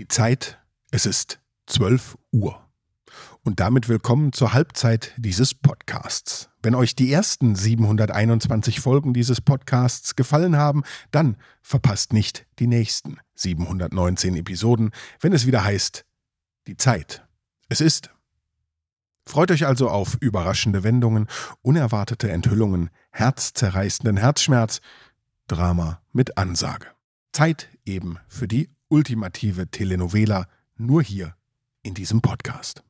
Die Zeit, es ist 12 Uhr. Und damit willkommen zur Halbzeit dieses Podcasts. Wenn euch die ersten 721 Folgen dieses Podcasts gefallen haben, dann verpasst nicht die nächsten 719 Episoden, wenn es wieder heißt, die Zeit, es ist. Freut euch also auf überraschende Wendungen, unerwartete Enthüllungen, herzzerreißenden Herzschmerz, Drama mit Ansage. Zeit eben für die ultimative Telenovela nur hier in diesem Podcast.